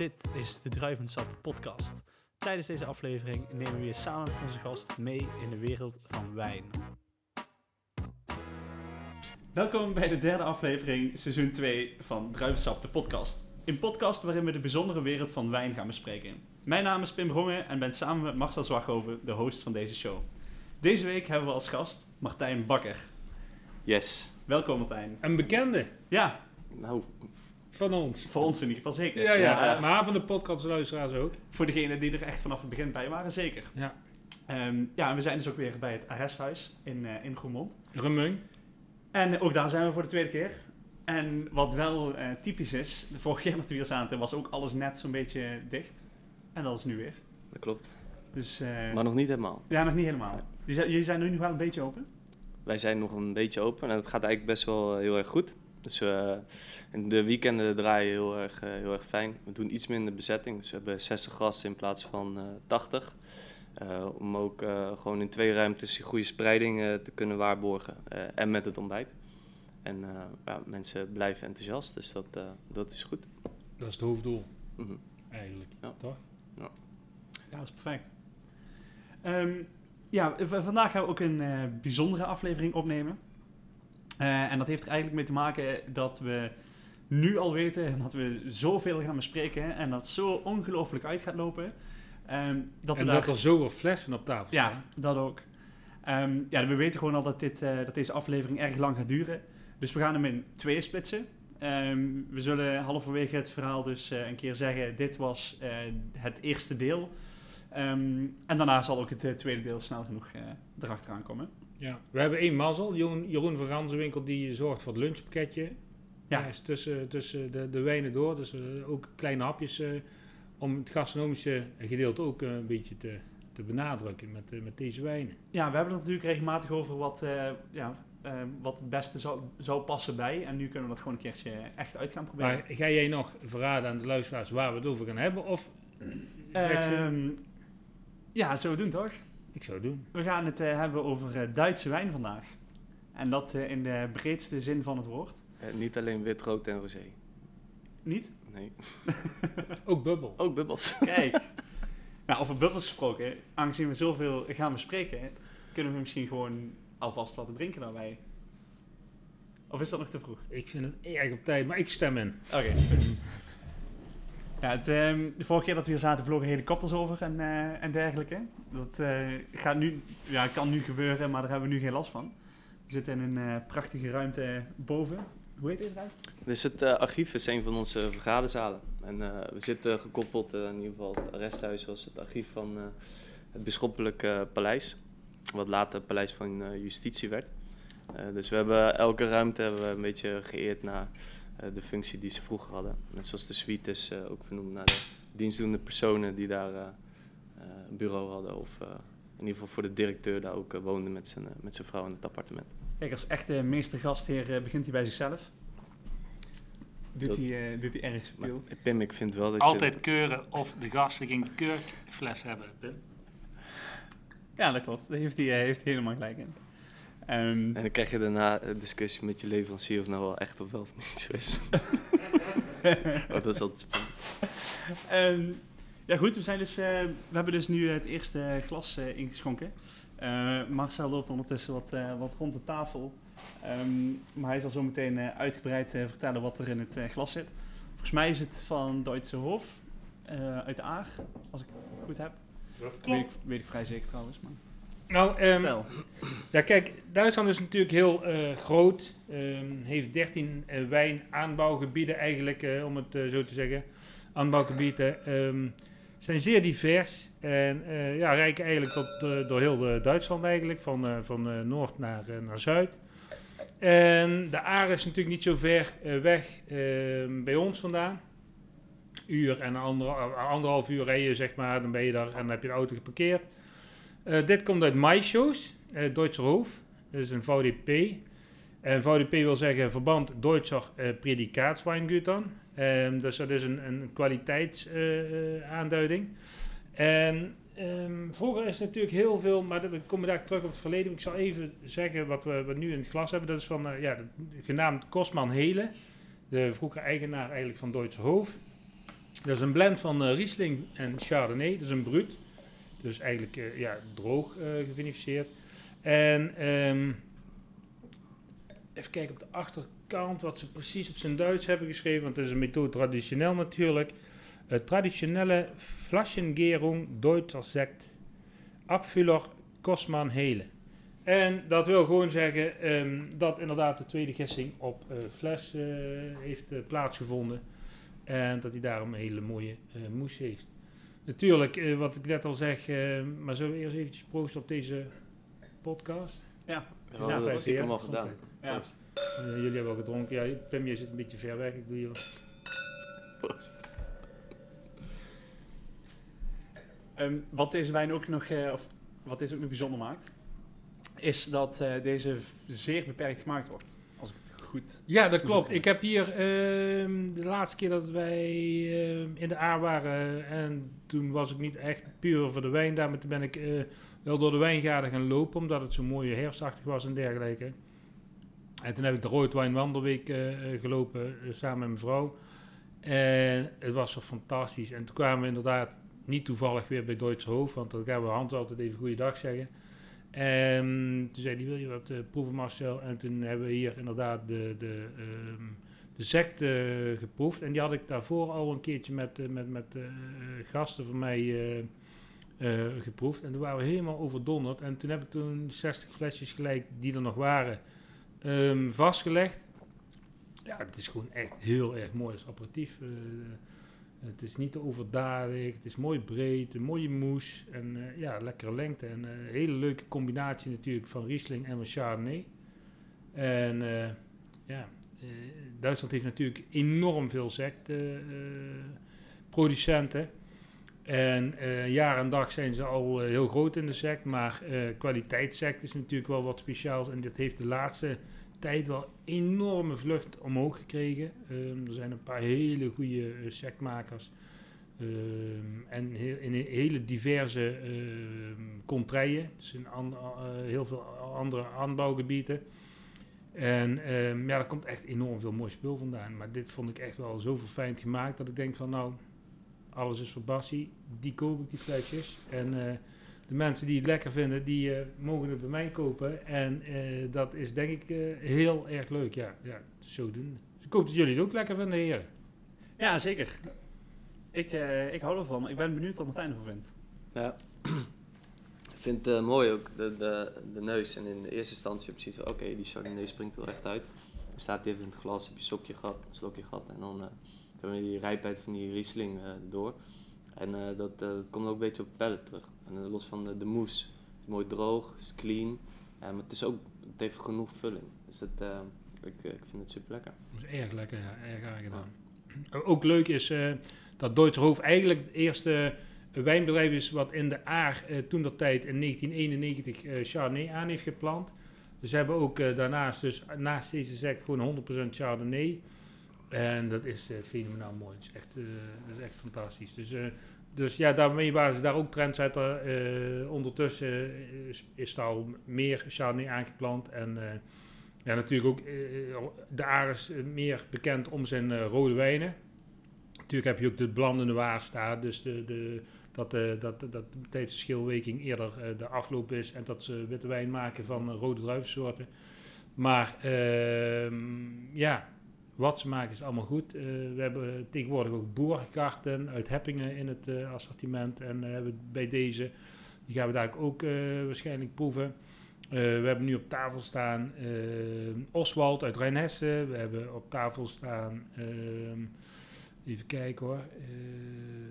Dit is de Druivensap podcast. Tijdens deze aflevering nemen we je samen met onze gast mee in de wereld van wijn. Welkom bij de derde aflevering, seizoen 2 van Druivensap, de podcast. Een podcast waarin we de bijzondere wereld van wijn gaan bespreken. Mijn naam is Pim Brongen en ben samen met Marcel Zwaghoven de host van deze show. Deze week hebben we als gast Martijn Bakker. Yes. Welkom Martijn. Een bekende Ja, Nou, van ons. voor ons in ieder geval zeker. Ja, ja, Ja. maar van de podcastluisteraars ook. Voor degenen die er echt vanaf het begin bij waren, zeker. Ja. Ehm, ja, en we zijn dus ook weer bij het arresthuis in, eh in Groenmond. Remung. En ook daar zijn we voor de tweede keer. En wat wel eh, typisch is, de vorige keer dat we hier zaten was ook alles net zo'n beetje dicht. En dat is nu weer. dat klopt. Dus eh, Maar nog niet helemaal. ja, nog niet helemaal. Jullie zijn- Jullie zijn nu nog wel een beetje open? Wij zijn nog een beetje open en het gaat eigenlijk best wel heel erg goed. Dus eh, in de weekenden draaien heel erg, eh, heel erg fijn. We doen iets minder bezetting, dus we hebben 60 gasten in plaats van eh 80. Eh, om ook eh, gewoon in twee ruimtes die goede spreiding eh, te kunnen waarborgen. eh, en met het ontbijt. En eh, ja, mensen blijven enthousiast, dus dat, eh, dat is goed. Dat is het hoofddoel, Mhm. eigenlijk. Ja. Toch? Ja, dat is perfect. Ehm, ja, vandaag gaan we ook een eh, bijzondere aflevering opnemen. Eh, en dat heeft er eigenlijk mee te maken dat we nu al weten dat we zoveel gaan bespreken en dat zo ongelooflijk uit gaat lopen. ehm, dat we en daar... dat er zoveel flessen op tafel staan. Ja, dat ook. Ehm, ja, we weten gewoon al dat, dit, eh, dat deze aflevering erg lang gaat duren. Dus we gaan hem in tweeën splitsen. Ehm, we zullen halverwege het verhaal dus eh, een keer zeggen: dit was het eerste deel. En daarna zal ook het tweede deel snel genoeg erachteraan komen. Ja. We hebben één mazzel. Jeroen, Jeroen van Ganzenwinkel die zorgt voor het lunchpakketje. Ja. Is tussen, tussen de, de wijnen door. Dus eh, ook kleine hapjes eh, om het gastronomische gedeelte ook eh, een beetje te, te benadrukken met, met deze wijnen. Ja, we hebben het natuurlijk regelmatig over wat, eh, ja, wat het beste zou, zou passen bij. En nu kunnen we dat gewoon een keertje echt uit gaan proberen. Maar ga jij nog verraden aan de luisteraars waar we het over gaan hebben? Of Ehm, ja, we doen toch? Ik zou het doen. We gaan het eh, hebben over eh, Duitse wijn vandaag. En dat eh, in de breedste zin van het woord. Eh, niet alleen wit, rood en rosé. Niet? Nee, Ook bubbel. ook bubbels. Kijk. nou, over bubbels gesproken, aangezien we zoveel gaan bespreken, kunnen we misschien gewoon alvast wat te drinken daarbij. Of is dat nog te vroeg? Ik vind het erg op tijd, maar ik stem in. Oké. Ja, het, ehm, de vorige keer dat we hier zaten vlogen helikopters over en, eh, en dergelijke. Dat eh, gaat nu, ja, kan nu gebeuren, maar daar hebben we nu geen last van. We zitten in een eh, prachtige ruimte boven. Hoe heet deze ruimte? Dus het eh, archief is een van onze vergaderzalen. En we zitten gekoppeld, in ieder geval het arresthuis was het archief van het bisschoppelijk paleis. Wat later het paleis van justitie werd. Dus we hebben elke ruimte hebben we een beetje geëerd naar de functie die ze vroeger hadden. Net zoals de suite is eh, ook vernoemd naar de dienstdoende personen die daar eh, eh, een bureau hadden. Of eh, in ieder geval voor de directeur daar ook eh, woonde met zijn, eh, met zijn vrouw in het appartement. Kijk, als echte meestergastheer eh, begint hij bij zichzelf. Doet Dat- hij, eh, doet hij erg Maar, subtiel. Pim, ik vind wel dat je... Altijd keuren of de gasten geen keurfles hebben. Pim. Ja, dat klopt. Daar heeft hij, eh, heeft hij helemaal gelijk in. Ehm, En dan krijg je daarna een discussie met je leverancier of nou wel echt of wel of niet zo is. Want dat is altijd spannend. Ehm, ja, goed. We, zijn dus, eh, we hebben dus nu het eerste glas eh, ingeschonken. Eh, Marcel loopt ondertussen wat, eh, wat rond de tafel. Ehm, maar hij zal zo meteen eh, uitgebreid eh, vertellen wat er in het glas zit. Volgens mij is het van Duitse Hof. eh, uit de Aar, als ik het goed heb. Weet ik, weet ik vrij zeker trouwens. Maar. Nou, ehm, ja, kijk, Duitsland is natuurlijk heel eh, groot. ehm, heeft 13 eh, wijnaanbouwgebieden eigenlijk, eh, om het zo te zeggen. Aanbouwgebieden. ehm zijn zeer divers. En ja, reiken eigenlijk tot, door heel Duitsland eigenlijk. Van, van noord naar, naar zuid. En de Aar is natuurlijk niet zo ver weg bij ons vandaan. Uur en ander, anderhalf uur rijden, zeg maar. Dan ben je daar en dan heb je de auto geparkeerd. Eh, dit komt uit Maischoos, uh, Duitser Hof. Dat is een VDP. En VDP wil zeggen Verband Deutscher uh, Predikaatsweingütern. Um, dus dat is een, een kwaliteitsaanduiding. en um, vroeger is natuurlijk heel veel, maar we komen daar terug op het verleden. Ik zal even zeggen wat we, nu in het glas hebben. Dat is van, ja, genaamd Kosman Hele. De vroegere eigenaar eigenlijk van Duitser Hof. Dat is een blend van eh, Riesling en Chardonnay. Dat is een bruut. Dus eigenlijk eh, ja, droog eh gevinificeerd. En ehm, even kijken op de achterkant wat ze precies op zijn Duits hebben geschreven. Want het is een methode traditioneel natuurlijk. Eh, traditionele Flaschengärung Deutscher Sekt. Abfüller Kosman Hele. En dat wil gewoon zeggen ehm, dat inderdaad de tweede gissing op fles heeft plaatsgevonden. En dat hij daarom een hele mooie moes heeft. Natuurlijk, eh, wat ik net al zeg, eh, maar zullen we eerst eventjes proosten op deze podcast? Ja, Ja, dat stiekem Veer. al gedaan. Ja. Eh, jullie hebben al gedronken. Ja, Pim, je zit een beetje ver weg. Ik doe je Proost. Ehm, wat deze wijn ook nog, eh, of wat deze ook nog bijzonder maakt, is dat eh, deze zeer beperkt gemaakt wordt. Goed. Ja, dat Goed klopt. Ik heb hier ehm, de laatste keer dat wij ehm, in de A waren en toen was ik niet echt puur voor de wijn daar, maar toen ben ik eh, wel door de wijngaarden gaan lopen omdat het zo mooi herfstachtig was en dergelijke. En toen heb ik de Roodwijnwandelweek eh eh, gelopen samen met mijn vrouw. En het was zo fantastisch. En toen kwamen we inderdaad niet toevallig weer bij Duitse Hoofd, want dan gaan we Hans altijd even goeiedag zeggen. En toen zei hij, wil je wat eh, proeven Marcel? En toen hebben we hier inderdaad de, de, ehm, de sect eh, geproefd. En die had ik daarvoor al een keertje met, eh, met, met gasten van mij geproefd. En toen waren we helemaal overdonderd. En toen heb ik toen 60 flesjes gelijk die er nog waren ehm, vastgelegd. Ja, het is gewoon echt heel erg mooi als aperitief. Eh, het is niet overdadig, het is mooi breed, een mooie moes en eh, ja, lekkere lengte. En eh, een hele leuke combinatie natuurlijk van Riesling en van Chardonnay. En eh, ja, eh, Duitsland heeft natuurlijk enorm veel sectproducenten. en eh, jaar en dag zijn ze al eh, heel groot in de sect, maar eh kwaliteitssect is natuurlijk wel wat speciaals. En dit heeft de laatste tijd wel enorme vlucht omhoog gekregen. Ehm, er zijn een paar hele goede eh, sectmakers. Ehm, en in hele diverse ehm contraien. Dus in eh, heel veel andere aanbouwgebieden. En ehm, ja, daar komt echt enorm veel mooi spul vandaan. Maar dit vond ik echt wel zo verfijnd gemaakt dat ik denk van nou, alles is voor Bassie. Die koop ik, die flesjes. En eh, de mensen die het lekker vinden, die eh, mogen het bij mij kopen. En eh, dat is denk ik eh, heel erg leuk. Ja, ja zo doen. Dus ik hoop dat jullie het ook lekker vinden, heren. Ja, zeker. Ik, eh, ik hou ervan. Ik ben benieuwd wat Martijn ervan vindt. Ja. Ik vind het mooi ook, de, de, de neus. En in de eerste instantie heb je zoiets van, oké, die Chardonnay springt wel echt uit. Dan staat hij even in het glas, heb je een sokje gehad, een slokje gehad. En dan eh hebben we die rijpheid van die Riesling eh door. En eh, dat eh, komt ook een beetje op het pallet terug. En eh, los van de, de mousse. Het is mooi droog, het is clean. Ja, maar het, is ook, het heeft genoeg vulling. Dus het, eh, ik, eh, ik vind het super lekker. Dat is erg lekker, ja, erg aangedaan. Ook leuk is eh, dat Deutsche Hoofd eigenlijk het eerste eh, wijnbedrijf is wat in de Aar eh, toen dat tijd in 1991 eh Chardonnay aan heeft geplant. Dus ze hebben ook eh, daarnaast, dus naast deze sect, gewoon 100% Chardonnay. En dat is eh, fenomenaal mooi. Het is echt, eh, dat is echt fantastisch. Dus, eh, dus ja, daarmee waren ze daar ook trendsetter. Eh, ondertussen is, is er al meer Chardonnay aangeplant. En eh, ja, natuurlijk ook eh, de eh, meer bekend om zijn rode wijnen. Natuurlijk heb je ook de blandende waar staat. Dus de, de, dat, dat, dat tijdens de schilweking eerder de afloop is. En dat ze witte wijn maken van rode druivensoorten. Maar ehm, ja, wat ze maken is allemaal goed. Eh, we hebben tegenwoordig ook boerkarten uit Heppingen in het eh, assortiment. En eh, hebben bij deze, die gaan we daar ook waarschijnlijk proeven. We hebben nu op tafel staan Oswald uit Rijnhessen. We hebben op tafel staan, ehm, even kijken hoor, uh,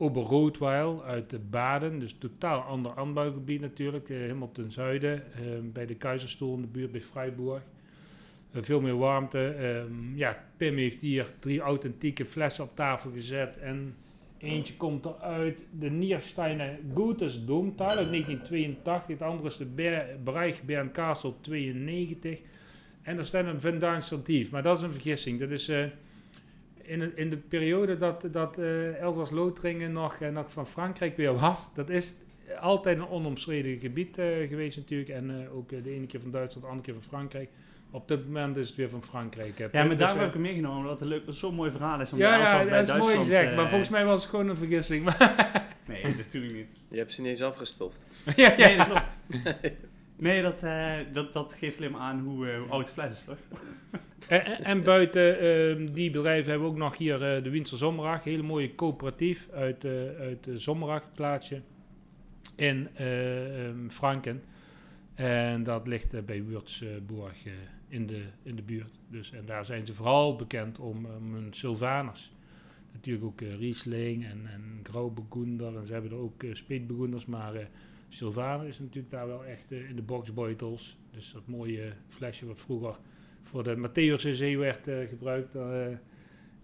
Oberroodweil uit de Baden. Dus totaal ander aanbouwgebied natuurlijk, helemaal ten zuiden. eh, bij de Keizerstoel in de buurt bij Freiburg. Eh, veel meer warmte. Ehm, ja, Pim heeft hier drie authentieke flessen op tafel gezet. En eentje komt eruit. De Niersteiner Gutes Domtal uit 1982. Het andere is de Ber Bereich Bernkastel 92. En er staat een Dief. Maar dat is een vergissing. Dat is... eh, in, in de periode dat, dat eh Elsass-Lotharingen nog, nog van Frankrijk weer was, dat is altijd een onomstreden gebied geweest natuurlijk. En ook de ene keer van Duitsland, de andere keer van Frankrijk. Op dit moment is het weer van Frankrijk. hè. Ja, maar Dus, daarom eh, heb ik hem meegenomen, omdat het leuk, zo'n mooi verhaal is. Om Ja, de ja, dat is mooi gezegd. eh, Maar volgens mij was het gewoon een vergissing. Nee, natuurlijk niet. Je hebt ze niet eens afgestoft. ja, Nee, ja. dat klopt. Nee, dat, eh, dat, dat geeft alleen maar aan hoe, eh, hoe oud de fles is, toch? En, en- en buiten ehm, die bedrijven hebben we ook nog hier eh, de Winter Zomerag. Hele mooie coöperatief uit, eh uit de Zomerag, het plaatsje. In eh, ehm, Franken. En dat ligt eh, bij Würzburg eh, in, de, in de buurt. Dus, en daar zijn ze vooral bekend om, om hun Sylvaners. Natuurlijk ook eh, Riesling en, en. En ze hebben er ook uh, Speetburgunders. Maar eh Sylvaner is natuurlijk daar wel echt eh, in de boxbeutels. Dus dat mooie flesje wat vroeger voor de Matthäus Zee werd eh, gebruikt. eh,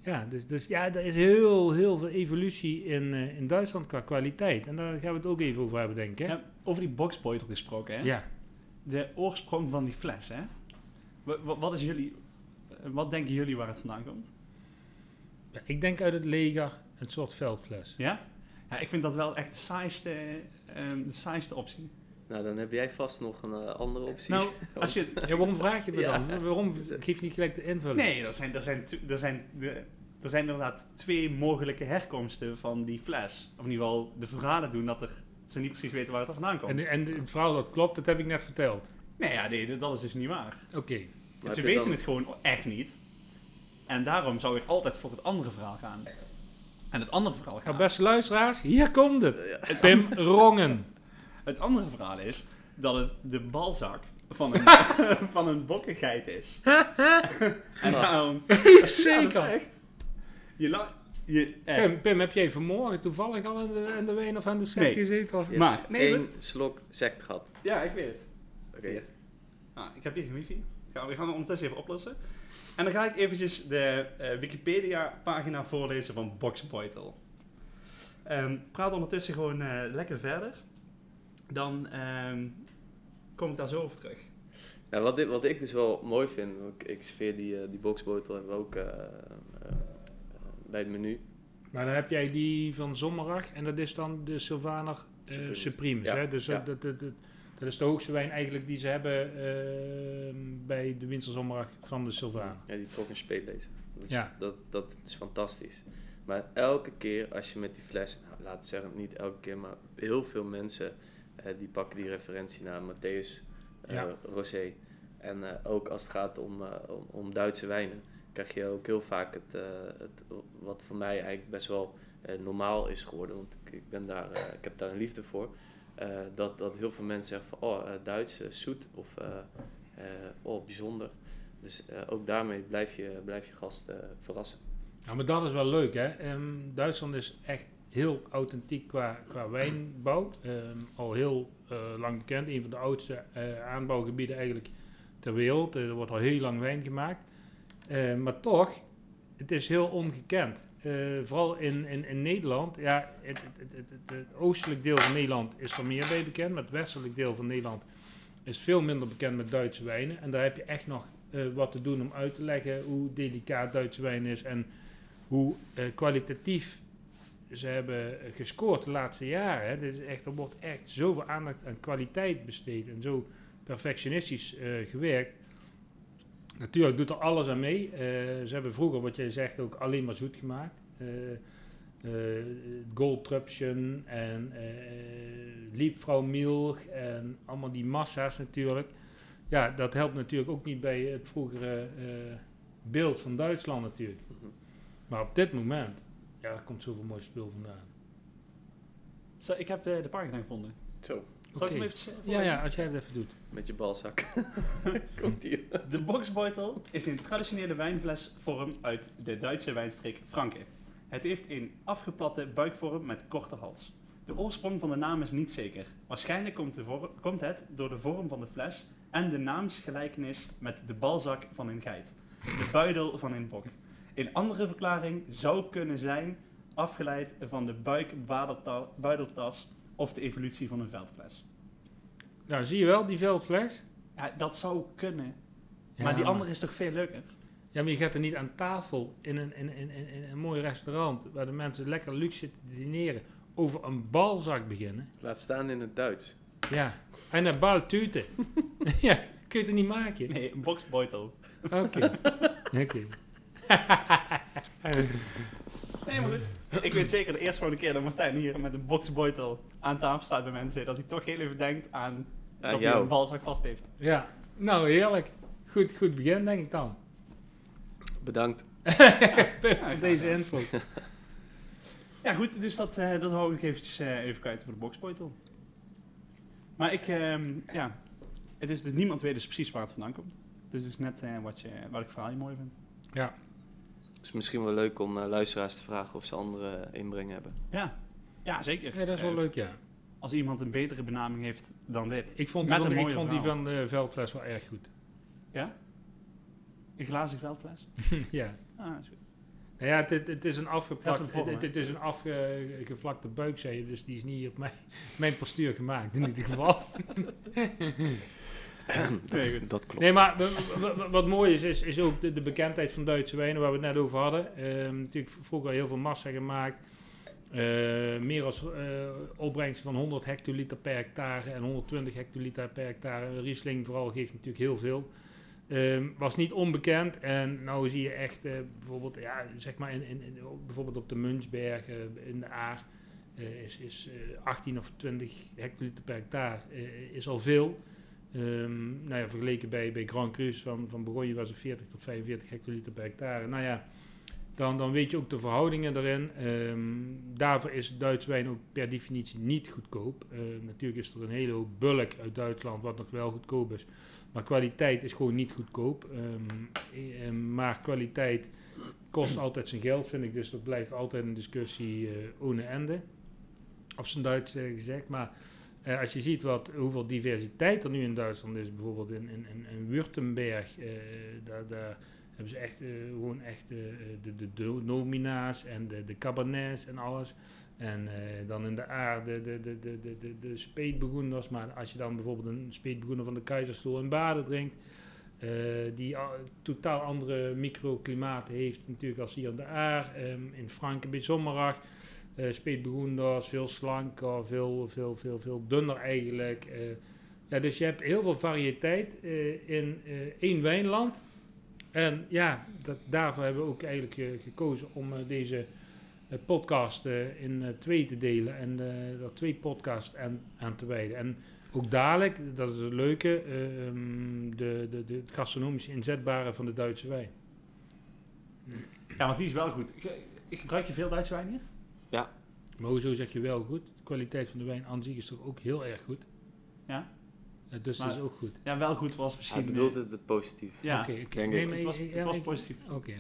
ja, dus, dus ja, er is heel, heel veel evolutie in, eh, in Duitsland qua kwaliteit. En daar gaan we het ook even over hebben, denk ik. Hè? Ja, over die boxbeutel gesproken, hè? ja. De oorsprong van die fles, hè? Wa- wa- Wat, is jullie, eh, wat denken jullie waar het vandaan komt? Ja, ik denk uit het leger een soort veldfles. Ja? Ja, ik vind dat wel echt de saaiste, ehm, de saaiste optie. Nou, dan heb jij vast nog een eh, andere optie. Nou, als je het... Ja, waarom vraag je me Ja. dan? Waarom geef je niet gelijk de invulling? Nee, er zijn, er, zijn, er, zijn, de- er zijn inderdaad twee mogelijke herkomsten van die fles. Of in ieder geval, de verhalen doen dat er, ze niet precies weten waar het vandaan komt. En, en het verhaal dat klopt, dat heb ik net verteld. Nee, ja, nee, dat is dus niet waar. Oké. Maar ze weten dan- het gewoon echt niet. En daarom zou ik altijd voor het andere verhaal gaan. En het andere verhaal Nou, gaat. beste luisteraars, hier komt het. Ja. Pim Rongen. Het andere verhaal is dat het de balzak van een, van een bokkengeit is. en daarom... Ja, dat is Zeker. echt. Je, la, je. Pim, Pim, heb jij vanmorgen toevallig al in de, in de wijn of aan de set Nee. gezeten? Of? Je Maar- nee, één slok sect gehad. Ja, ik weet het. Oké. Ah, ik heb hier geen wifi. Gaan we gaan het ondertussen even oplossen. En dan ga ik eventjes de eh, Wikipedia-pagina voorlezen van Boxbeutel. Ehm praat ondertussen gewoon eh, lekker verder. Dan ehm, kom ik daar zo over terug. Nou, wat, ik- wat ik dus wel mooi vind, ik, ik serveer die, eh, die hebben we ook eh, eh, eh, bij het menu. Maar dan heb jij die van Zommerach en dat is dan de Sylvaner. Ja, Hè? Dus ja. dat, dat, dat, dat- is de hoogste wijn eigenlijk die ze hebben eh, bij de Winter Zommerach van de Sylvaner. Ja, die trok een speetlezer. Dat is, Ja. dat, dat is fantastisch. Maar elke keer als je met die fles, nou, laten we zeggen niet elke keer, maar heel veel mensen eh, die pakken die referentie naar Matthäus eh, Ja. Rosé. En eh, ook als het gaat om, om, om Duitse wijnen, krijg je ook heel vaak het, het wat voor mij eigenlijk best wel normaal is geworden. Want ik, ik, ben daar, ik heb daar een liefde voor. Eh, dat, dat heel veel mensen zeggen van, oh, eh, Duits, eh, zoet of oh, bijzonder. Dus ook daarmee blijf je, blijf je gast verrassen. Ja, maar dat is wel leuk, hè. Ehm, Duitsland is echt heel authentiek qua, qua wijnbouw. Ehm, al heel lang bekend. Een van de oudste aanbouwgebieden eigenlijk ter wereld. Er wordt al heel lang wijn gemaakt. Eh, maar toch, het is heel ongekend. Eh, vooral in, in, in Nederland. Ja, het, het, het, het, oostelijk deel van Nederland is er meer bij bekend. Maar het westelijk deel van Nederland is veel minder bekend met Duitse wijnen. En daar heb je echt nog eh, wat te doen om uit te leggen hoe delicaat Duitse wijn is. En hoe eh, kwalitatief ze hebben gescoord de laatste jaren. Hè. Dit is echt, er wordt echt zoveel aandacht aan kwaliteit besteed en zo perfectionistisch gewerkt. Natuurlijk doet er alles aan mee. Eh, ze hebben vroeger, wat jij zegt, ook alleen maar zoet gemaakt. Eh eh Gold Truption en eh Liebfraumilch en allemaal die massa's natuurlijk. Ja, dat helpt natuurlijk ook niet bij het vroegere eh, beeld van Duitsland natuurlijk. Maar op dit moment, ja, er komt zoveel mooi spul vandaan. Zo, ik heb de pagina gevonden. Zo, Zal ik Oké. hem even eh, Ja, ja, als jij dat even doet. met je balzak. Komt hier. De boxbeutel is een traditionele wijnflesvorm uit de Duitse wijnstreek Franken. Het heeft een afgeplatte buikvorm met korte hals. De oorsprong van de naam is niet zeker. Waarschijnlijk komt, de komt het door de vorm van de fles en de naamsgelijkenis met de balzak van een geit, de buidel van een bok. Een andere verklaring zou kunnen zijn afgeleid van de buikbuidelta- buideltas of de evolutie van een veldfles. Nou, zie je wel, die veldfles? Ja, dat zou kunnen, Ja, maar die andere is toch veel leuker? Ja, maar je gaat er niet aan tafel in een, in, in, in, in een mooi restaurant... waar de mensen lekker luxe zitten te dineren... over een balzak beginnen. Laat staan in het Duits. Ja, en een baltute. ja, kun je het niet maken? Nee, een boxbeutel. Oké. Oké. Nee, maar goed. Ik weet zeker de eerste volgende keer dat Martijn hier met een boxbeutel aan tafel staat bij mensen, dat hij toch heel even denkt aan dat hij een balzak vast heeft. Ja, nou heerlijk. Goed, goed begin denk ik dan. Bedankt. Punt voor deze info. Ja, goed, dus dat, eh dat hou ik eventjes eh, even kwijt voor de boxbeutel. Maar ik, ehm, ja, het is dus niemand weet dus precies waar het vandaan komt. Dus dus net eh, wat, je, wat ik vooral heel mooi vind. Ja, is misschien wel leuk om eh, luisteraars te vragen of ze andere inbreng hebben. Ja, ja zeker. ja dat is wel Eh, leuk, ja. Als iemand een betere benaming heeft dan dit. Ik vond met die, van, ik vond die van de veldfles wel erg goed. Ja? Een glazen veldfles? ja. Ah, is goed. Nou ja, het, het, het is een afgeplakt, vorm, het, is een afgevlakte buikzee, dus die is niet op mijn, mijn postuur gemaakt in ieder geval. Nee, goed. Dat klopt. Nee, maar wat mooi is, is, is ook de, de bekendheid van Duitse wijnen, waar we het net over hadden. Ehm, natuurlijk vroeger heel veel massa gemaakt. Eh, meer als eh opbrengst van 100 hectoliter per hectare en 120 hectoliter per hectare. Riesling vooral geeft natuurlijk heel veel. Ehm, was niet onbekend en nou zie je echt eh, bijvoorbeeld, ja, zeg maar in, in, in- bijvoorbeeld op de Munchberg eh, in de Aar is, is eh, 18 of 20 hectoliter per hectare is al veel. Ehm, nou ja, vergeleken bij, bij Grand Cru van, van Bourgogne was het 40 tot 45 hectoliter per hectare. Nou ja, dan, dan weet je ook de verhoudingen daarin. Ehm, daarvoor is Duits wijn ook per definitie niet goedkoop. Eh, natuurlijk is er een hele hoop bulk uit Duitsland wat nog wel goedkoop is. Maar kwaliteit is gewoon niet goedkoop. Ehm, eh, maar kwaliteit kost altijd zijn geld, vind ik. Dus dat blijft altijd een discussie eh ohne ende. Op zijn Duits gezegd. Maar eh, als je ziet wat, hoeveel diversiteit er nu in Duitsland is, bijvoorbeeld in, in, in, in Württemberg, eh, daar, daar hebben ze echt eh, gewoon echt de, de, de nomina's en de, de cabernets en alles. En dan in de aard de, de, de, de, de, de, de speetbegoenders. Maar als je dan bijvoorbeeld een speetbegoender van de Keizerstoel in Baden drinkt, die al- totaal andere microklimaten heeft natuurlijk als hier in de Aar. Ehm, in Franken bij Sommerach. Uh, veel slanker, veel, veel, veel, veel dunner eigenlijk. Eh, ja, dus je hebt heel veel variëteit eh, in één wijnland. En ja, dat, daarvoor hebben we ook eigenlijk gekozen om deze podcast in twee te delen en er twee podcasts aan, aan te wijden. En ook dadelijk, dat is het leuke, eh, ehm, de, de, de, inzetbare van de Duitse wijn. Ja, want die is wel goed. Ge- Gebruik je veel Duitse wijn hier? Maar hoezo zeg je wel goed? De kwaliteit van de wijn aan zich is toch ook heel erg goed? Ja. Eh, dus dat is ook goed. Ja, wel goed was misschien... Hij bedoelt eh, het, het positief. Ja, Oké, oké. denk Nee, ik. maar het was, ik- het ja, was ik- positief. Oké, oké.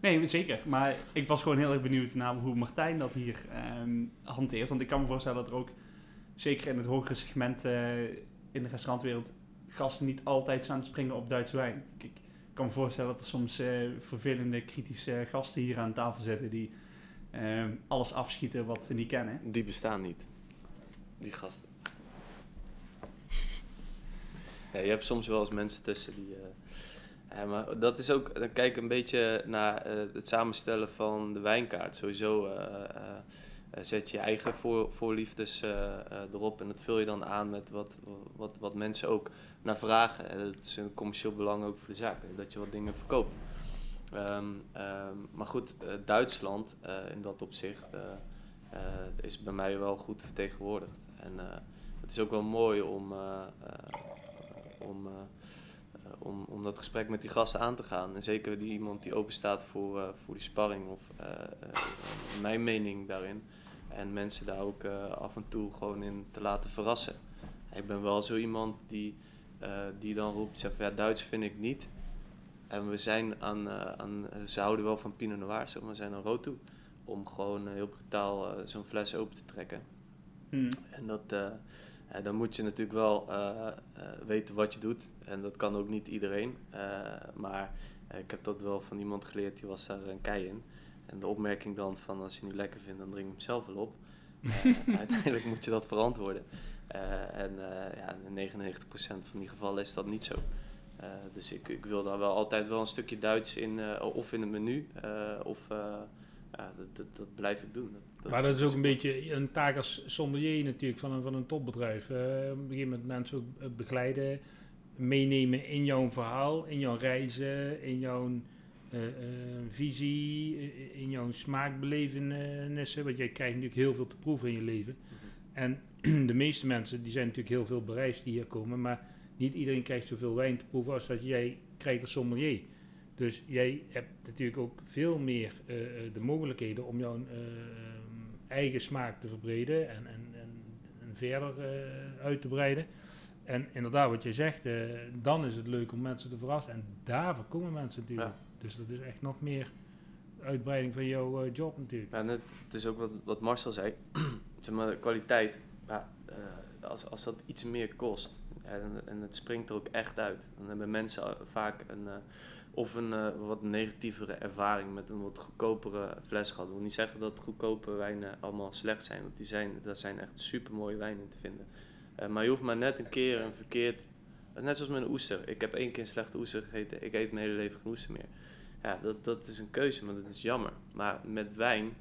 Nee, zeker. Maar ik was gewoon heel erg benieuwd naar hoe Martijn dat hier ehm, hanteert. Want ik kan me voorstellen dat er ook, zeker in het hogere segment eh, in de restaurantwereld, gasten niet altijd staan te springen op Duitse wijn. Ik, ik kan me voorstellen dat er soms eh, vervelende, kritische gasten hier aan tafel zitten die ehm, alles afschieten wat ze niet kennen. Die bestaan niet. Die gasten. Ja, je hebt soms wel eens mensen tussen die... eh, ja, maar dat is ook... Dan kijk een beetje naar eh, het samenstellen van de wijnkaart. Sowieso eh, zet je eigen voor, voorliefdes eh, eh, erop. En dat vul je dan aan met wat, wat, wat mensen ook naar vragen. Dat is een commercieel belang ook voor de zaak. Dat je wat dingen verkoopt. Ehm, ehm, maar goed, eh, Duitsland eh, in dat opzicht eh, is bij mij wel goed vertegenwoordigd. En het is ook wel mooi om, om, om, om dat gesprek met die gasten aan te gaan. En zeker die iemand die open staat voor, voor die sparring of mijn mening daarin. En mensen daar ook af en toe gewoon in te laten verrassen. Ik ben wel zo iemand die, die dan roept, zegt, ja, Duits vind ik niet. En we zijn aan, eh, aan ze houden wel van Pinot Noir, zeg maar, zijn aan rood toe. Om gewoon eh, heel brutaal eh, zo'n fles open te trekken. Hmm. En dat, ja, dan moet je natuurlijk wel weten wat je doet. En dat kan ook niet iedereen. Maar ik heb dat wel van iemand geleerd, die was daar een kei in. En de opmerking dan van als je het niet lekker vindt, dan drink hem zelf wel op. Uiteindelijk moet je dat verantwoorden. En ja, in 99% van die gevallen is dat niet zo. Eh, dus ik, ik wil daar wel altijd wel een stukje Duits in, eh, of in het menu, eh, of ja, dat, dat, dat blijf ik doen. Dat, Maar dat is ook een beetje een taak als sommelier natuurlijk van een, van een topbedrijf. Op een gegeven moment mensen ook begeleiden meenemen in jouw verhaal, in jouw reizen, in jouw visie, in jouw smaakbelevenissen. Want jij krijgt natuurlijk heel veel te proeven in je leven. En de meeste mensen die zijn natuurlijk heel veel bereisd die hier komen, maar niet iedereen krijgt zoveel wijn te proeven als dat jij krijgt als sommelier. Dus jij hebt natuurlijk ook veel meer eh, eh, de mogelijkheden om jouw eh, eigen smaak te verbreden en, en, en, en verder uit te breiden. En inderdaad, wat je zegt, dan is het leuk om mensen te verrassen. En daarvoor komen mensen natuurlijk. Dus dat is echt nog meer uitbreiding van jouw job natuurlijk. Ja, en het, het is ook wat, wat Marcel zei, zeg maar, de kwaliteit. Als, als dat iets meer kost en, en het springt er ook echt uit, dan hebben mensen vaak een, eh, of een eh, wat negatievere ervaring met een wat goedkopere fles gehad. Ik wil niet zeggen dat goedkope wijnen allemaal slecht zijn, want die zijn, daar zijn echt super mooie wijnen te vinden. Eh, maar je hoeft maar net een keer een verkeerd, net zoals met een oester. Ik heb één keer een slechte oester gegeten, ik eet mijn hele leven geen oester meer. Ja, dat, dat is een keuze, maar dat is jammer. Maar met wijn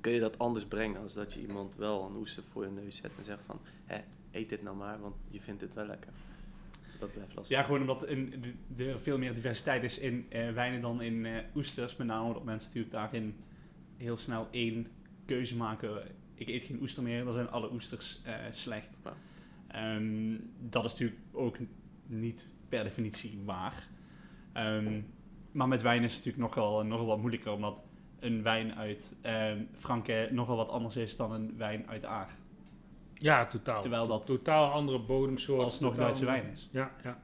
kun je dat anders brengen als dat je iemand wel een oester voor je neus zet en zegt van, hé, eet dit nou maar, want je vindt het wel lekker. Dat blijft lastig. Ja, gewoon omdat de- er veel meer diversiteit is in eh, wijnen dan in eh, oesters. Met name omdat mensen natuurlijk daarin heel snel één keuze maken. Ik eet geen oester meer, dan zijn alle oesters eh, slecht. Ja. Ehm, dat is natuurlijk ook niet per definitie waar. Ehm, maar met wijn is het natuurlijk nogal, nogal wat moeilijker, omdat een wijn uit ehm Franken nogal wat anders is dan een wijn uit Aar. Ja, totaal. Terwijl dat totaal andere bodemsoort. alsnog Duitse wijn is. Ja, ja.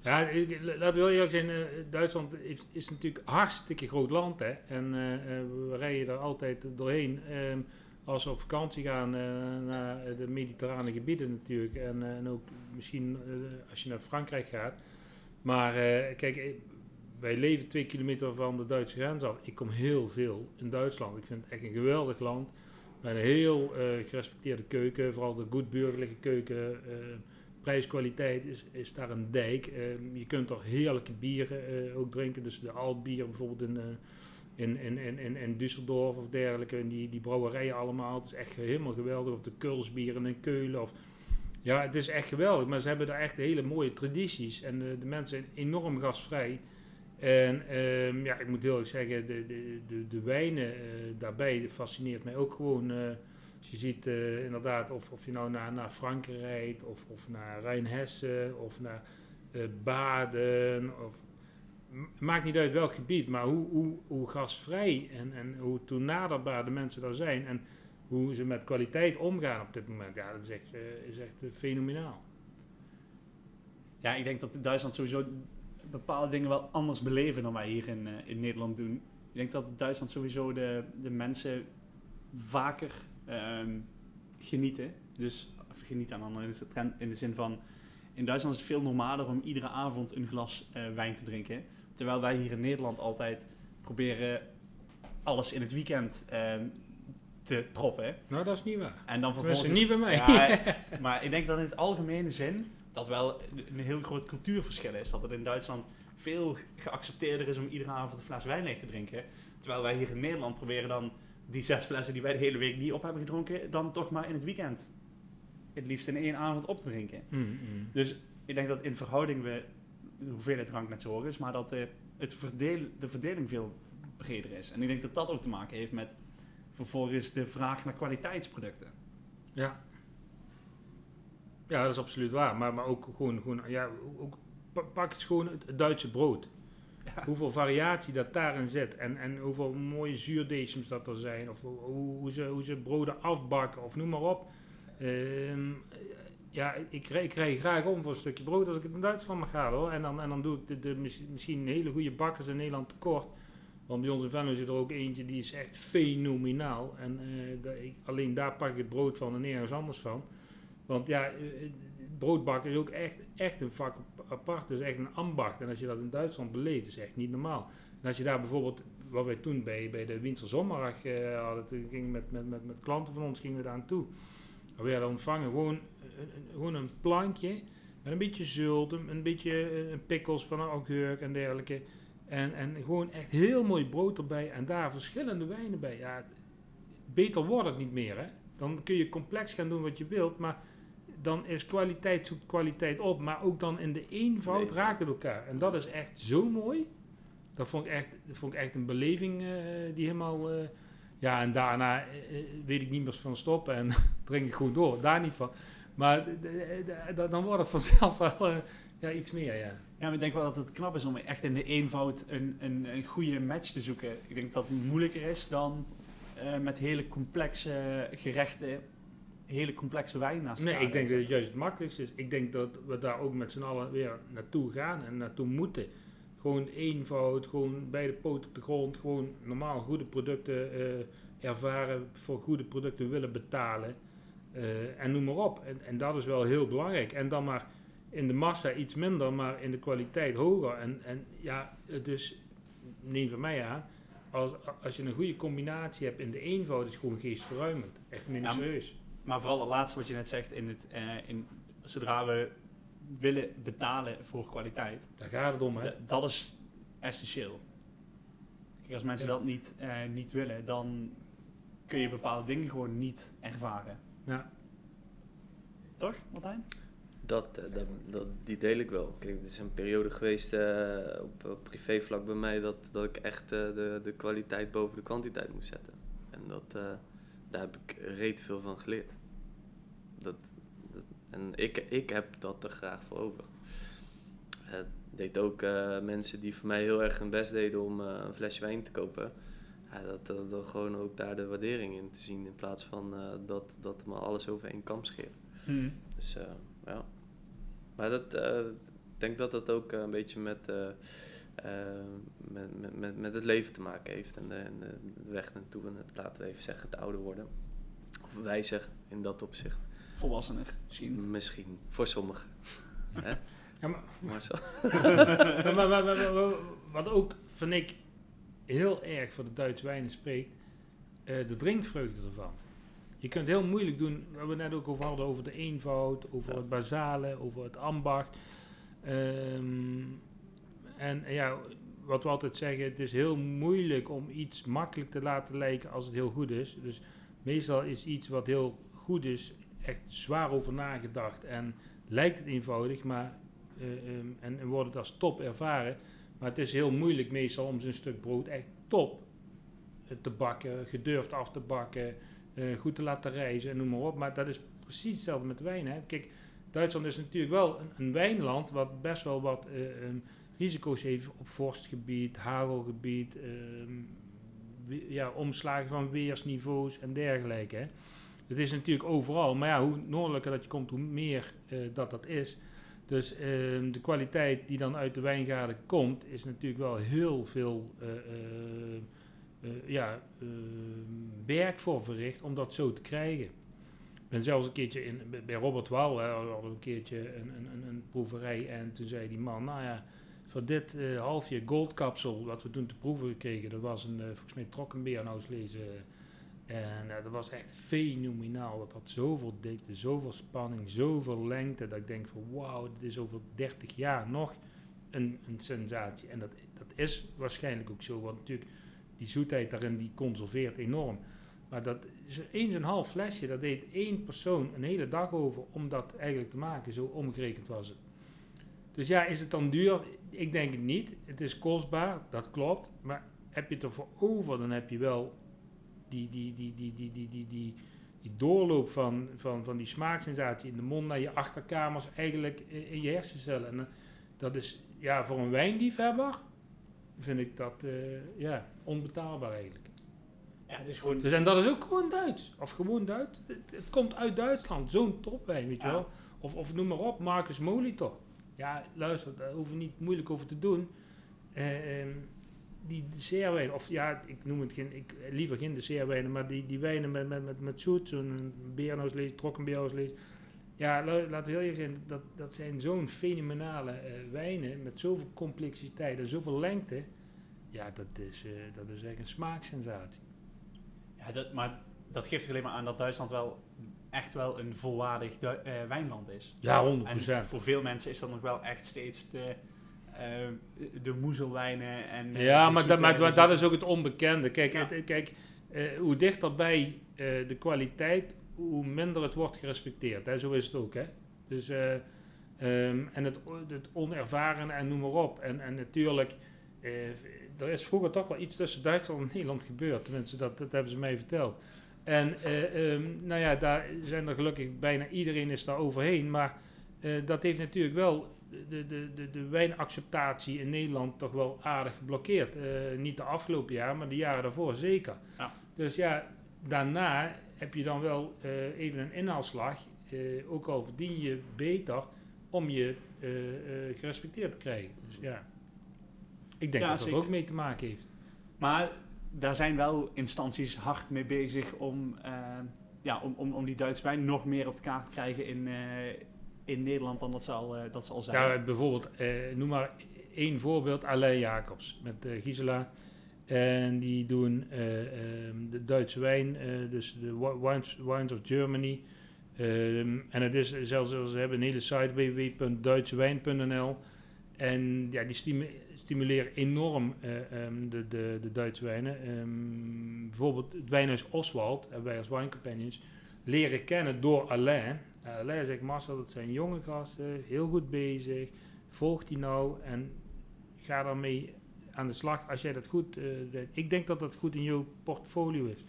Ja, ik- laten we wel eerlijk zijn, eh, Duitsland is, is natuurlijk een hartstikke groot land. Hè? En eh, eh, we rijden er altijd doorheen. Ehm, als we op vakantie gaan naar de mediterrane gebieden natuurlijk. En, en ook misschien als je naar Frankrijk gaat. Maar kijk, wij leven twee kilometer van de Duitse grens af. Ik kom heel veel in Duitsland. Ik vind het echt een geweldig land. Met een heel eh, gerespecteerde keuken. Vooral de goedburgerlijke keuken. eh, prijs-kwaliteit is, is daar een dijk. Ehm, je kunt er heerlijke bieren eh, ook drinken. Dus de Altbier bijvoorbeeld in, eh, in, in, in, in, Düsseldorf of dergelijke. En die, die brouwerijen allemaal. Het is echt helemaal geweldig. Of de Kulsbieren in Keulen. Of, ja, het is echt geweldig. Maar ze hebben daar echt hele mooie tradities. En eh, de mensen zijn enorm gastvrij. En ehm, ja, ik moet heel erg zeggen, de, de, de, wijnen eh, daarbij fascineert mij ook gewoon. eh, als je ziet eh, inderdaad, of, of je nou naar, naar Frankrijk of, of naar Rijnhessen, of naar Baden, of, maakt niet uit welk gebied, maar hoe, hoe, hoe gastvrij en, en hoe toenaderbaar de mensen daar zijn en hoe ze met kwaliteit omgaan op dit moment, ja, dat is echt, is echt fenomenaal. Ja, ik denk dat Duitsland sowieso bepaalde dingen wel anders beleven dan wij hier in, eh, in Nederland doen. Ik denk dat Duitsland sowieso de, de mensen vaker ehm, genieten. Dus genieten aan in de, trend, in de zin van... In Duitsland is het veel normaler om iedere avond een glas eh, wijn te drinken. Terwijl wij hier in Nederland altijd proberen alles in het weekend ehm, te proppen. Nou, dat is niet waar. En dan vervolgens... niet bij mij. Ja, maar ik denk dat in het algemene zin dat wel een heel groot cultuurverschil is. Dat het in Duitsland veel geaccepteerder is om iedere avond een fles wijn leeg te drinken. Terwijl wij hier in Nederland proberen dan die zes flessen die wij de hele week niet op hebben gedronken, dan toch maar in het weekend het liefst in één avond op te drinken. Mm, mm. Dus ik denk dat in verhouding we de hoeveelheid drank net zo hoog is, maar dat eh, het verdeel, de verdeling veel breder is. En ik denk dat dat ook te maken heeft met vervolgens de vraag naar kwaliteitsproducten. Ja. Ja, dat is absoluut waar. Maar, maar ook gewoon, gewoon ja, ook, pa- pak eens gewoon het, het Duitse brood. Ja. Hoeveel variatie dat daarin zit. En, en hoeveel mooie zuurdezems dat er zijn. Of hoe, hoe, ze, hoe ze broden afbakken. Of noem maar op. Ehm, ja, ik, ik krijg graag om voor een stukje brood als ik het in Duitsland mag halen hoor. En dan, en dan doe ik de, de, mis- misschien hele goede bakkers in Nederland tekort. Want bij ons in Venlo zit er ook eentje die is echt fenomenaal. En eh, ik, alleen daar pak ik het brood van en nergens anders van. Want ja, eh, broodbakken is ook echt, echt een vak ap- apart. Is echt een ambacht. En als je dat in Duitsland beleeft, is echt niet normaal. En als je daar bijvoorbeeld, wat wij toen bij, bij de Winterzommerdag eh hadden, met, met, met, met klanten van ons gingen we daar aan toe. We werden ontvangen gewoon, een- gewoon een plankje met een beetje zult, een, een beetje eh, een pikkels van een augurk en dergelijke. En, en gewoon echt heel mooi brood erbij en daar verschillende wijnen bij. Ja, beter wordt het niet meer hè. Dan kun je complex gaan doen wat je wilt, maar dan is kwaliteit zoekt kwaliteit op, maar ook dan in de eenvoud Nee. raakt het elkaar. En dat is echt zo mooi. Dat vond ik echt, dat vond ik echt een beleving eh, die helemaal... eh, ja, en daarna eh, weet ik niet meer van stoppen en drink ik gewoon door. Daar niet van. Maar dan wordt het vanzelf wel ja, iets meer, ja. Ja, maar ik denk wel dat het knap is om echt in de eenvoud een, een, een goede match te zoeken. Ik denk dat het moeilijker is dan met hele complexe gerechten, hele complexe wijn naast Nee, ik denk dat het juist het makkelijkste is. Ik denk dat we daar ook met z'n allen weer naartoe gaan en naartoe moeten. Gewoon eenvoud, gewoon beide poten op de grond, gewoon normaal goede producten eh, ervaren, voor goede producten willen betalen. eh, en noem maar op. En, en dat is wel heel belangrijk. En dan maar in de massa iets minder, maar in de kwaliteit hoger. En, en ja, dus neem van mij aan, als, als je een goede combinatie hebt in de eenvoud, is het gewoon geestverruimend. Echt minutieus. Maar vooral het laatste wat je net zegt, in het, eh, in, zodra we willen betalen voor kwaliteit, Daar gaat het om, hè. d- dat is essentieel. Kijk, als mensen Ja. dat niet, eh, niet willen, dan kun je bepaalde dingen gewoon niet ervaren. Ja. Toch, Martijn? Dat, eh, dat, dat, die deel ik wel. Kijk, er is een periode geweest eh, op, op privévlak bij mij dat, dat ik echt eh, de, de kwaliteit boven de kwantiteit moest zetten. En dat, eh, daar heb ik reet veel van geleerd. Dat, dat- en ik, ik heb dat er graag voor over. Het deed ook eh, mensen die voor mij heel erg hun best deden om eh, een flesje wijn te kopen. Ja, dat, dat, dat gewoon ook daar de waardering in te zien in plaats van eh, dat, dat maar alles over één kam scheren. Dus eh, ja. Maar dat, eh, ik denk dat dat ook eh, een beetje met, eh, met, met, met, met het leven te maken heeft. En de, en de weg naartoe en het, laten we even zeggen, het ouder worden. Of wijzer in dat opzicht. Volwassener misschien. Misschien, voor sommigen. Hè? Ja, maar, Marcel? maar, maar, maar- maar- maar- wat ook, vind ik, heel erg voor de Duitse wijnen spreekt, eh, de drinkvreugde ervan. Je kunt heel moeilijk doen, waar we net ook over hadden, over de eenvoud, over Ja. het basale, over het ambacht. Ehm, en ja, wat we altijd zeggen, het is heel moeilijk om iets makkelijk te laten lijken als het heel goed is. Dus meestal is iets wat heel goed is, echt zwaar over nagedacht en lijkt het eenvoudig, maar eh, ehm, en, en wordt het als top ervaren. Maar het is heel moeilijk meestal om zo'n stuk brood echt top eh, te bakken, gedurfd af te bakken, eh, goed te laten rijzen en noem maar op. Maar dat is precies hetzelfde met wijn. Hè. Kijk, Duitsland is natuurlijk wel een, een wijnland wat best wel wat eh, ehm, risico's heeft op vorstgebied, hagelgebied, ehm, ja, omslagen van weersniveaus en dergelijke. Het is natuurlijk overal, maar ja, hoe noordelijker dat je komt, hoe meer eh, dat dat is. Dus ehm, de kwaliteit die dan uit de wijngaarden komt, is natuurlijk wel heel veel eh, ja, ehm, werk voor verricht om dat zo te krijgen. Ik ben zelfs een keertje in, bij- Robert Wal, hè, we hadden een keertje een, een, een proeverij en toen zei die man, nou ja, voor dit eh, halfje goldkapsel wat we toen te proeven kregen, dat was een, eh, volgens mij trokkenbeernauslezen. En eh, dat was echt fenomenaal. Dat had zoveel dikte, zoveel spanning, zoveel lengte. Dat ik denk van wauw, dit is over 30 jaar nog een, een sensatie. En dat, dat is waarschijnlijk ook zo. Want natuurlijk, die zoetheid daarin die conserveert enorm. Maar dat eens een half flesje, dat deed één persoon een hele dag over om dat eigenlijk te maken. Zo omgerekend was het. Dus ja, is het dan duur? Ik denk het niet. Het is kostbaar, dat klopt. Maar heb je het ervoor over, dan heb je wel die, die, die, die, die, die, die, die, die doorloop van, van, van die smaaksensatie in de mond naar je achterkamers eigenlijk in, je hersencellen. En eh, dat is ja, voor een wijnliefhebber vind ik dat eh, ja, onbetaalbaar eigenlijk. Ja, het is gewoon... Dus en dat is ook gewoon Duits. Of gewoon Duits. Het, het komt uit Duitsland. Zo'n topwijn, weet je Ja. wel. Of, of noem maar op, Marcus Molitor. Ja, luister, daar hoeven niet moeilijk over te doen. Eh, ehm, die dessertwijn, of ja, ik noem het geen, ik, liever geen dessertwijnen, maar die, die wijnen met, met, met, met zoet, zo'n. Ja, laten we heel eerlijk zijn, dat, dat zijn zo'n fenomenale eh, wijnen met zoveel complexiteit en zoveel lengte. Ja, dat is, eh, dat is echt een smaaksensatie. Ja, dat, maar dat geeft er alleen maar aan dat Duitsland wel echt wel een volwaardig Du- eh, wijnland is. Ja, 100%. En voor veel mensen is dat nog wel echt steeds de, eh, de moezelwijnen en... eh, Ja, maar, dat, maar, dat is ook het onbekende. Kijk, Ja. het- kijk eh, hoe dichterbij de kwaliteit hoe minder het wordt gerespecteerd. Hè? Zo is het ook. Hè? Dus, eh, ehm, en het, het onervaren en noem maar op. En, en natuurlijk, er is vroeger toch wel iets tussen Duitsland en Nederland gebeurd. Tenminste, dat, dat hebben ze mij verteld. En eh, ehm, nou ja, daar zijn er gelukkig bijna iedereen is daar overheen. Maar eh, dat heeft natuurlijk wel de, de, de, de wijnacceptatie in Nederland toch wel aardig geblokkeerd. Eh, niet de afgelopen jaar, maar de jaren daarvoor zeker. Ja. Dus ja, daarna heb je dan wel even een inhaalslag. ook al verdien je beter om je gerespecteerd te krijgen. Dus ja, ik denk Ja, dat dat zeker. ook mee te maken heeft. Maar daar zijn wel instanties hard mee bezig om, eh, ja, om, om, om die Duitse wijn nog meer op de kaart te krijgen in, eh, in Nederland dan dat ze al, eh, dat ze al zijn. Ja, bijvoorbeeld, eh, noem maar één voorbeeld, Alain Jacobs met Gisela. En die doen eh, ehm, de Duitse wijn, dus de Wi- Wines, of Germany. Ehm, en het is zelfs, ze hebben een hele site www.duitsewijn.nl. En ja, die stimuleren enorm eh, ehm, de, de, de Duitse wijnen. Ehm, bijvoorbeeld het wijnhuis Oswald, hebben wij als Wine Companions, leren kennen door Alain. Uh, Alain zegt, Marcel, dat zijn jonge gasten, heel goed bezig. Volg die nou en ga daarmee aan de slag als jij dat goed... eh, deed. ik denk dat dat goed in jouw portfolio is.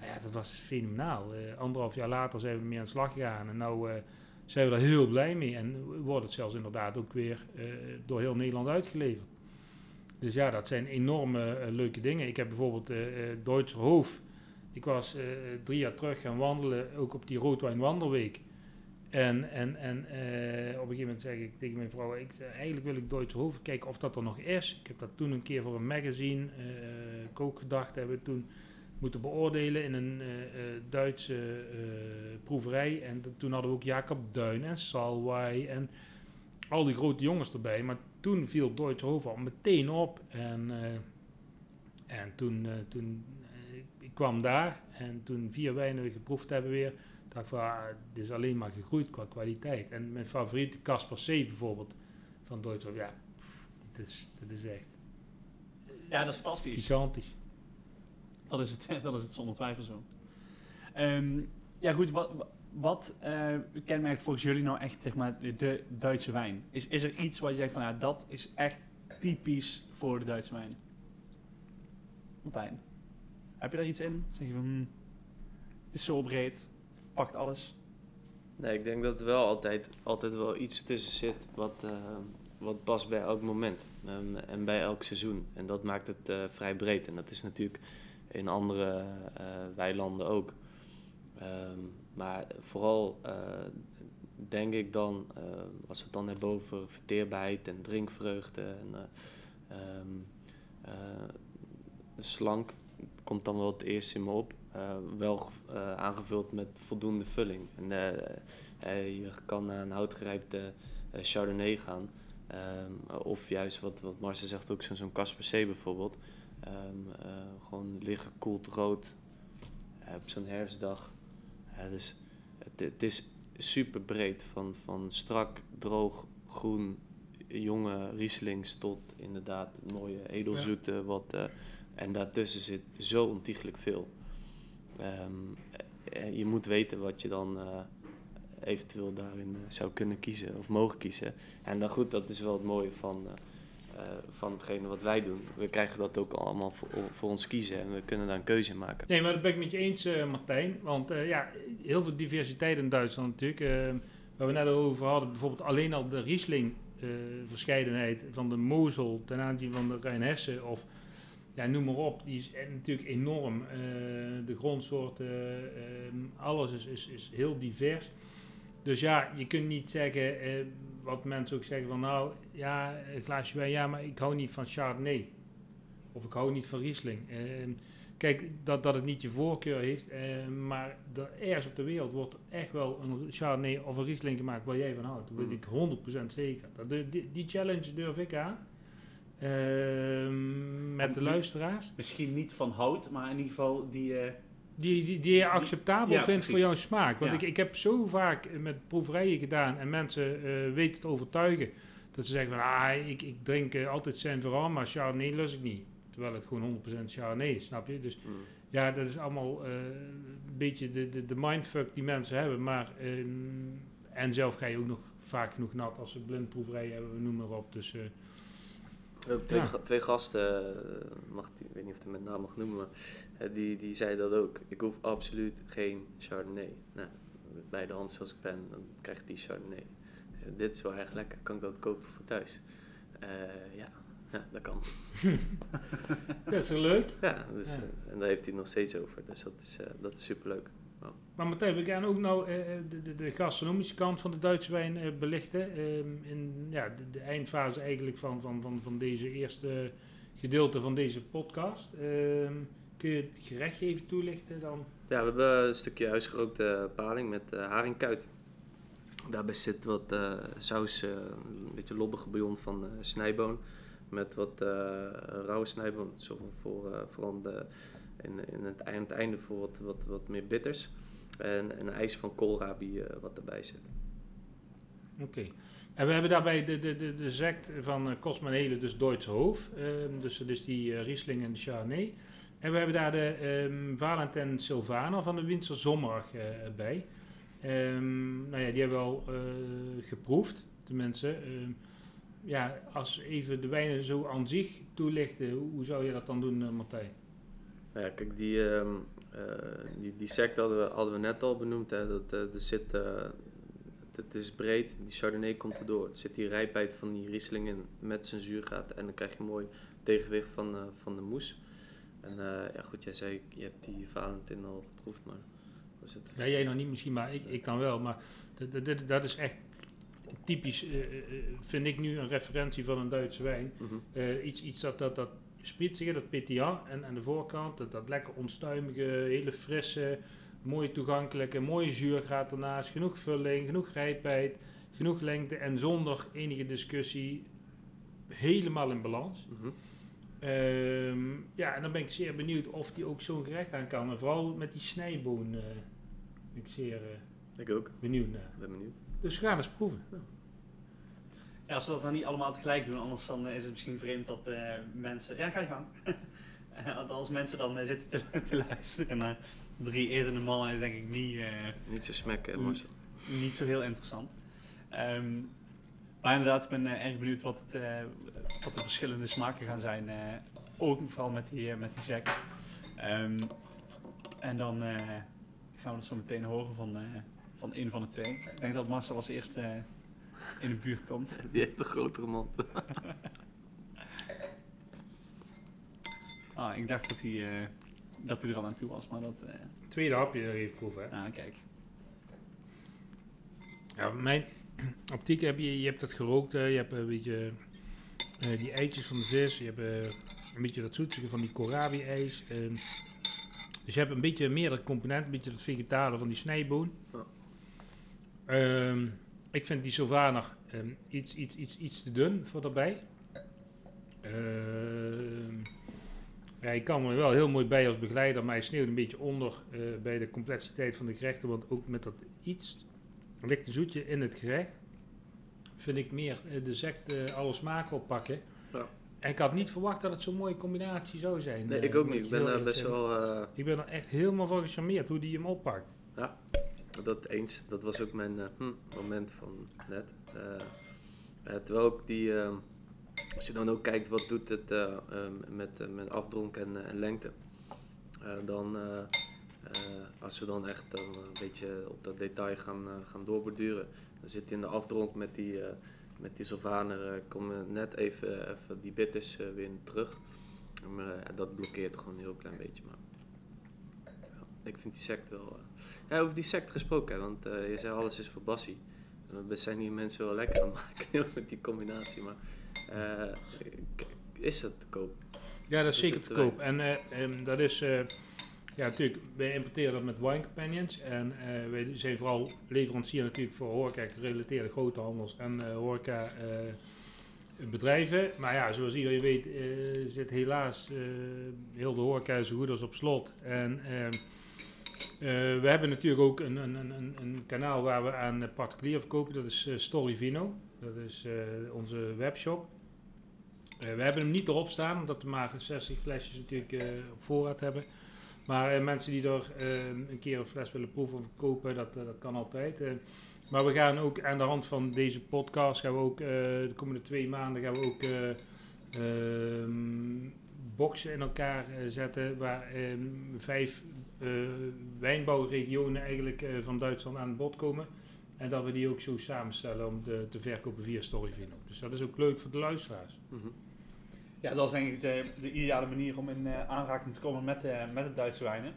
Nou ja, dat was fenomenaal. Eh, anderhalf jaar later zijn we mee aan de slag gegaan. En nou eh, zijn we er heel blij mee. En wordt het zelfs inderdaad ook weer eh, door heel Nederland uitgeleverd. Dus ja, dat zijn enorme eh, leuke dingen. Ik heb bijvoorbeeld eh eh Duitse Hoofd. Ik was drie jaar terug gaan wandelen, ook op die Roodwijn Wandelweek. En, en, en op een gegeven moment zeg ik tegen mijn vrouw, ik, eigenlijk wil ik Duitse Hoofd kijken of dat er nog is. Ik heb dat toen een keer voor een magazine, kookgedacht, hebben we toen moeten beoordelen in een Duitse proeverij. En toen hadden we ook Jacob Duin en Salwai en al die grote jongens erbij. Maar toen viel Hoofd al meteen op. En, eh, en toen, eh, toen eh, ik- kwam daar en toen vier wijnen we geproefd hebben weer, dacht ik van, ah, dit is alleen maar gegroeid qua kwaliteit. En mijn favoriete Casper C bijvoorbeeld van Duitsland, ja, dit is, dit is echt Ja, dat is fantastisch. gigantisch. Dat is het, dat is het zonder twijfel zo. Ehm, ja, goed. Wat, wat eh, kenmerkt volgens jullie nou echt zeg maar, de, Duitse wijn? Is, is er iets wat je zegt van ja, dat is echt typisch voor de Duitse wijn? Martijn, heb je daar iets in? Zeg je van, hmm, het is zo breed, het pakt alles. Nee, ik denk dat er wel altijd, altijd wel iets tussen zit wat, eh, wat past bij elk moment ehm, en bij elk seizoen. En dat maakt het eh, vrij breed. En dat is natuurlijk in andere weilanden ook. Ehm, maar vooral eh, denk ik dan, eh, als we het dan hebben over verteerbaarheid en drinkvreugde en eh, ehm, eh, slank, komt dan wel het eerst in me op. Wel aangevuld met voldoende vulling. En je kan naar een houtgerijpte Chardonnay gaan. Ehm, of juist wat, wat Marcel zegt, ook zo'n Casper C bijvoorbeeld. Ehm, eh, gewoon liggen koeld rood op zo'n herfstdag. Ja, dus het, het is super breed. Van, van strak, droog, groen, jonge Rieslings tot inderdaad mooie edelzoete. Wat, eh, en daartussen zit zo ontiegelijk veel. Eh, je moet weten wat je dan eh, eventueel daarin zou kunnen kiezen of mogen kiezen. En dan goed, dat is wel het mooie van, van hetgene wat wij doen. We krijgen dat ook allemaal voor, voor ons kiezen en we kunnen daar een keuze in maken. Nee, maar dat ben ik met je eens, eh, Martijn. Want eh, ja, heel veel diversiteit in Duitsland natuurlijk. Eh, waar we net over hadden, bijvoorbeeld alleen al de Riesling eh, verscheidenheid van de Mosel ten aanzien van de Rijnhessen of ja, noem maar op, die is eh, natuurlijk enorm. Eh, de grondsoorten, eh, alles is, is, is heel divers. Dus ja, je kunt niet zeggen, eh, wat mensen ook zeggen van nou, ja, een glaasje wijn, ja, maar ik hou niet van Chardonnay. Of ik hou niet van Riesling. Eh, kijk, dat, dat het niet je voorkeur heeft, eh, maar er, ergens op de wereld wordt echt wel een Chardonnay of een Riesling gemaakt waar jij van houdt. Dat weet Mm. ik 100% zeker. Dat, die, die challenge durf ik aan. Ehm, met de luisteraars. Misschien niet van hout, maar in ieder geval die... eh, Die, die, die je acceptabel Ja, vindt precies. voor jouw smaak. Want Ja. ik, ik heb zo vaak met proeverijen gedaan en mensen eh, weten te overtuigen. Dat ze zeggen van, ah, ik, ik drink eh, altijd Saint-Veran, maar Chardonnay lust ik niet. Terwijl het gewoon 100% Chardonnay is, snap je? Dus Mm. ja, dat is allemaal eh, beetje de, de, de mindfuck die mensen hebben. Maar, ehm, en zelf ga je ook nog vaak genoeg nat als ze blindproeverij hebben, noem maar op. Dus We hebben twee, Ja. twee gasten, eh, mag ik weet niet of ik het met naam mag noemen, maar eh, die, die zeiden dat ook. Ik hoef absoluut geen Chardonnay. Nou, bij de hand zoals ik ben, dan krijg ik die Chardonnay. Dit is wel erg lekker, kan ik dat kopen voor thuis? Eh, ja. ja, dat kan. dat is leuk. Ja, dus, Ja. en daar heeft hij het nog steeds over, dus dat is, eh, dat is superleuk. Maar Martijn, we gaan ook nou eh, eh, de, de, de gastronomische kant van de Duitse wijn eh, belichten. Ehm, in ja, de, eindfase eigenlijk van, van, van, van deze eerste gedeelte van deze podcast. Ehm, kun je het gerechtje even toelichten dan? Ja, we hebben een stukje huisgerookte paling met eh haringkuit. Daarbij zit wat saus, een beetje lobbige bouillon van snijboon. Met wat rauwe snijboon, voor, vooral de, in het, aan het einde voor wat, wat, meer bitters. En, en een ijs van koolrabi eh, wat erbij zit. Oké. En we hebben daarbij de, de, de, de sect van uh, Kosmanele, dus Duitse Hoofd. Ehm, dus die eh, Riesling en de Chardonnay. En we hebben daar de ehm Valentin Sylvaner van de Winter Zomerag eh, bij. Ehm, nou ja, die hebben we al eh, geproefd, de mensen. Ja, als even de wijnen zo aan zich toelichten, hoe, zou je dat dan doen, eh, Martijn? Nou ja, kijk, die, ehm eh, die, die sect hadden we, hadden we net al benoemd. Hè, dat, er zit, eh, het is breed, die Chardonnay komt erdoor. Er zit die rijpheid van die Riesling in met zijn zuurgraad. En dan krijg je een mooi tegenwicht van, van de moes. En ja, goed, jij zei, je hebt die Valentin al geproefd, maar was het... Ja, jij nog niet misschien, maar ik, ik dan wel. Maar dat, is echt typisch, vind ik nu, een referentie van een Duitse wijn. Mhm. Iets, iets dat, dat, dat spitsige, dat PTA en aan de voorkant, dat, dat lekker onstuimige, hele frisse, mooi toegankelijke, mooie zuurgraad ernaast, genoeg vulling, genoeg rijpheid, genoeg lengte en zonder enige discussie helemaal in balans. Mhm. Ehm, ja, en dan ben ik zeer benieuwd of die ook zo'n gerecht aan kan. En vooral met die snijboon eh, ben ik zeer eh, Ik ook, benieuwd naar. ben benieuwd. Dus we gaan eens proeven. Ja, als we dat dan niet allemaal tegelijk doen, anders dan eh, is het misschien vreemd dat eh, mensen... Ja, ga je gang. Eh, als mensen dan zitten te, te luisteren naar drie etende mannen, is denk ik niet, Niet zo smekken. Marcel. niet zo heel interessant. Ehm, maar inderdaad, ik ben erg benieuwd wat, het, wat de verschillende smaken gaan zijn. ook vooral met die, met die sec. Ehm, en dan gaan we het zo meteen horen van, van een van de twee. Ik denk dat Marcel als eerste in de buurt komt. Die heeft een grotere mond. Ah, ik dacht dat hij, eh, dat hij er al aan toe was, maar dat... eh Tweede hapje even proeven. Hè? nou, kijk. Ja, mijn optiek heb je, je hebt het gerookt, eh, je hebt een beetje eh, die eitjes van de vis, je hebt eh, een beetje dat zoetige van die kohlrabi-ijs. ehm. dus je hebt een beetje meerdere componenten, een beetje dat vegetale van die snijboon. Ja. Ehm, ik vind die Sylvaner ehm, iets, iets, iets, iets te dun voor daarbij. Ehm, ja, ik kan me wel heel mooi bij als begeleider, maar hij sneeuwt een beetje onder eh, bij de complexiteit van de gerechten. Want ook met dat iets lichte zoetje in het gerecht vind ik meer eh, de sect eh, alle smaken oppakken. Ja. En ik had niet verwacht dat het zo'n mooie combinatie zou zijn. Nee, ik ook niet. Ik ben daar best wel... Ik ben er echt helemaal van gecharmeerd hoe die hem oppakt. Dat eens, dat was ook mijn eh, hm, moment van net. Eh, eh, terwijl die, als je dan ook kijkt wat doet het eh, eh, met, met afdronk en, en lengte, dan als we dan echt een beetje op dat detail gaan, gaan doorborduren, dan zit je in de afdronk met die, met die Sylvaner, komen net even, even die bitters weer terug. Maar dat blokkeert gewoon een heel klein beetje. Maar ik vind die sect wel. eh, ja, over die sect gesproken, hè, want eh, je zei alles is voor Bassie. We zijn hier mensen wel lekker aan maken met die combinatie, maar eh, is dat te koop? Ja, dat is zeker te koop. En eh, ehm, dat is, eh, ja natuurlijk, wij importeren dat met Wine Companions. En wij zijn vooral leverancier natuurlijk voor horeca gerelateerde groothandels en horeca bedrijven. Maar ja, zoals iedereen weet zit helaas heel de horeca zo goed als op slot. En eh, we hebben natuurlijk ook een, een, een, een- kanaal waar we aan eh, particulier verkopen. Dat is eh, Storyvino. Dat is eh, onze webshop. Eh, we hebben hem niet erop staan, omdat we maar 60 flesjes natuurlijk eh, op voorraad hebben. Maar eh, mensen die er eh, een keer een fles willen proeven of kopen, dat, eh, dat kan altijd. eh. maar we gaan ook aan de hand van deze podcast, gaan we ook eh, de komende twee maanden gaan we ook eh, ehm, boxen in elkaar eh, zetten waar ehm, vijf eh, wijnbouwregionen eigenlijk eh, van Duitsland aan bod komen. En dat we die ook zo samenstellen om te, te verkopen via Storyvino. Dus dat is ook leuk voor de luisteraars. Mhm. Ja, dat is ik de, de ideale manier om in aanraking te komen met, met de Duitse wijnen.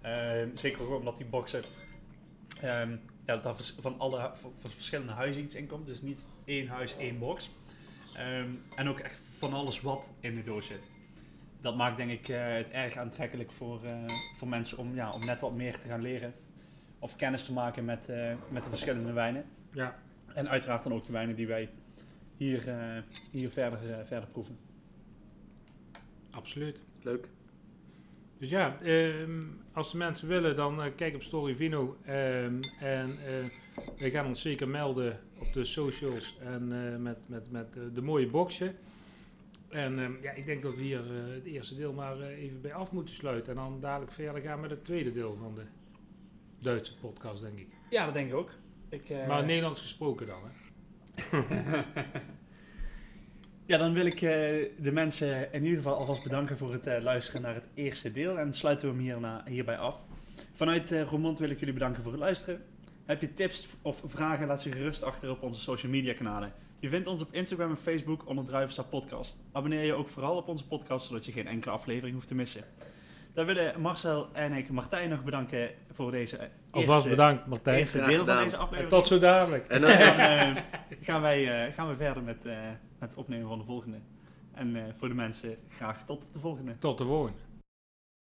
Ehm, zeker ook omdat die boxen ehm, ja, dat van alle verschillende huizen iets in komt. Dus niet één huis, één box. En ook echt van alles wat in de doos zit. Dat maakt denk ik eh, het erg aantrekkelijk voor, eh, voor mensen om, ja, om net wat meer te gaan leren. Of kennis te maken met, eh, met de verschillende wijnen. Ja, En uiteraard dan ook de wijnen die wij hier, eh, hier verder, verder proeven. absoluut. Leuk. Dus ja, ehm, als de mensen willen, dan kijk op Storyvino. ehm en eh wij gaan ons zeker melden op de socials en eh, met, met, met eh, de mooie boxen. En ehm, ja, ik denk dat we hier eh, het eerste deel maar eh, even bij af moeten sluiten. En dan dadelijk verder gaan met het tweede deel van de Duitse podcast, denk ik. Ja, dat denk ik ook. Ik, eh, Maar Nederlands gesproken dan, hè? Ja, dan wil ik eh, de mensen in ieder geval alvast bedanken voor het luisteren naar het eerste deel. En sluiten we hem hierna, hierbij af. Vanuit Roermond wil ik jullie bedanken voor het luisteren. Heb je tips of vragen, laat ze gerust achter op onze social media kanalen. Je vindt ons op Instagram en Facebook onder Druivenstad Podcast. Abonneer je ook vooral op onze podcast, zodat je geen enkele aflevering hoeft te missen. Dan willen Marcel en ik Martijn nog bedanken voor deze eh, Alvast eerste, bedankt, Martijn. eerste deel van gedaan. deze En aflevering. tot zo dadelijk. En En dan, dan eh, gaan, wij, eh, gaan we verder met, eh, met het opnemen van de volgende. En eh, voor de mensen graag tot de volgende. Tot de volgende.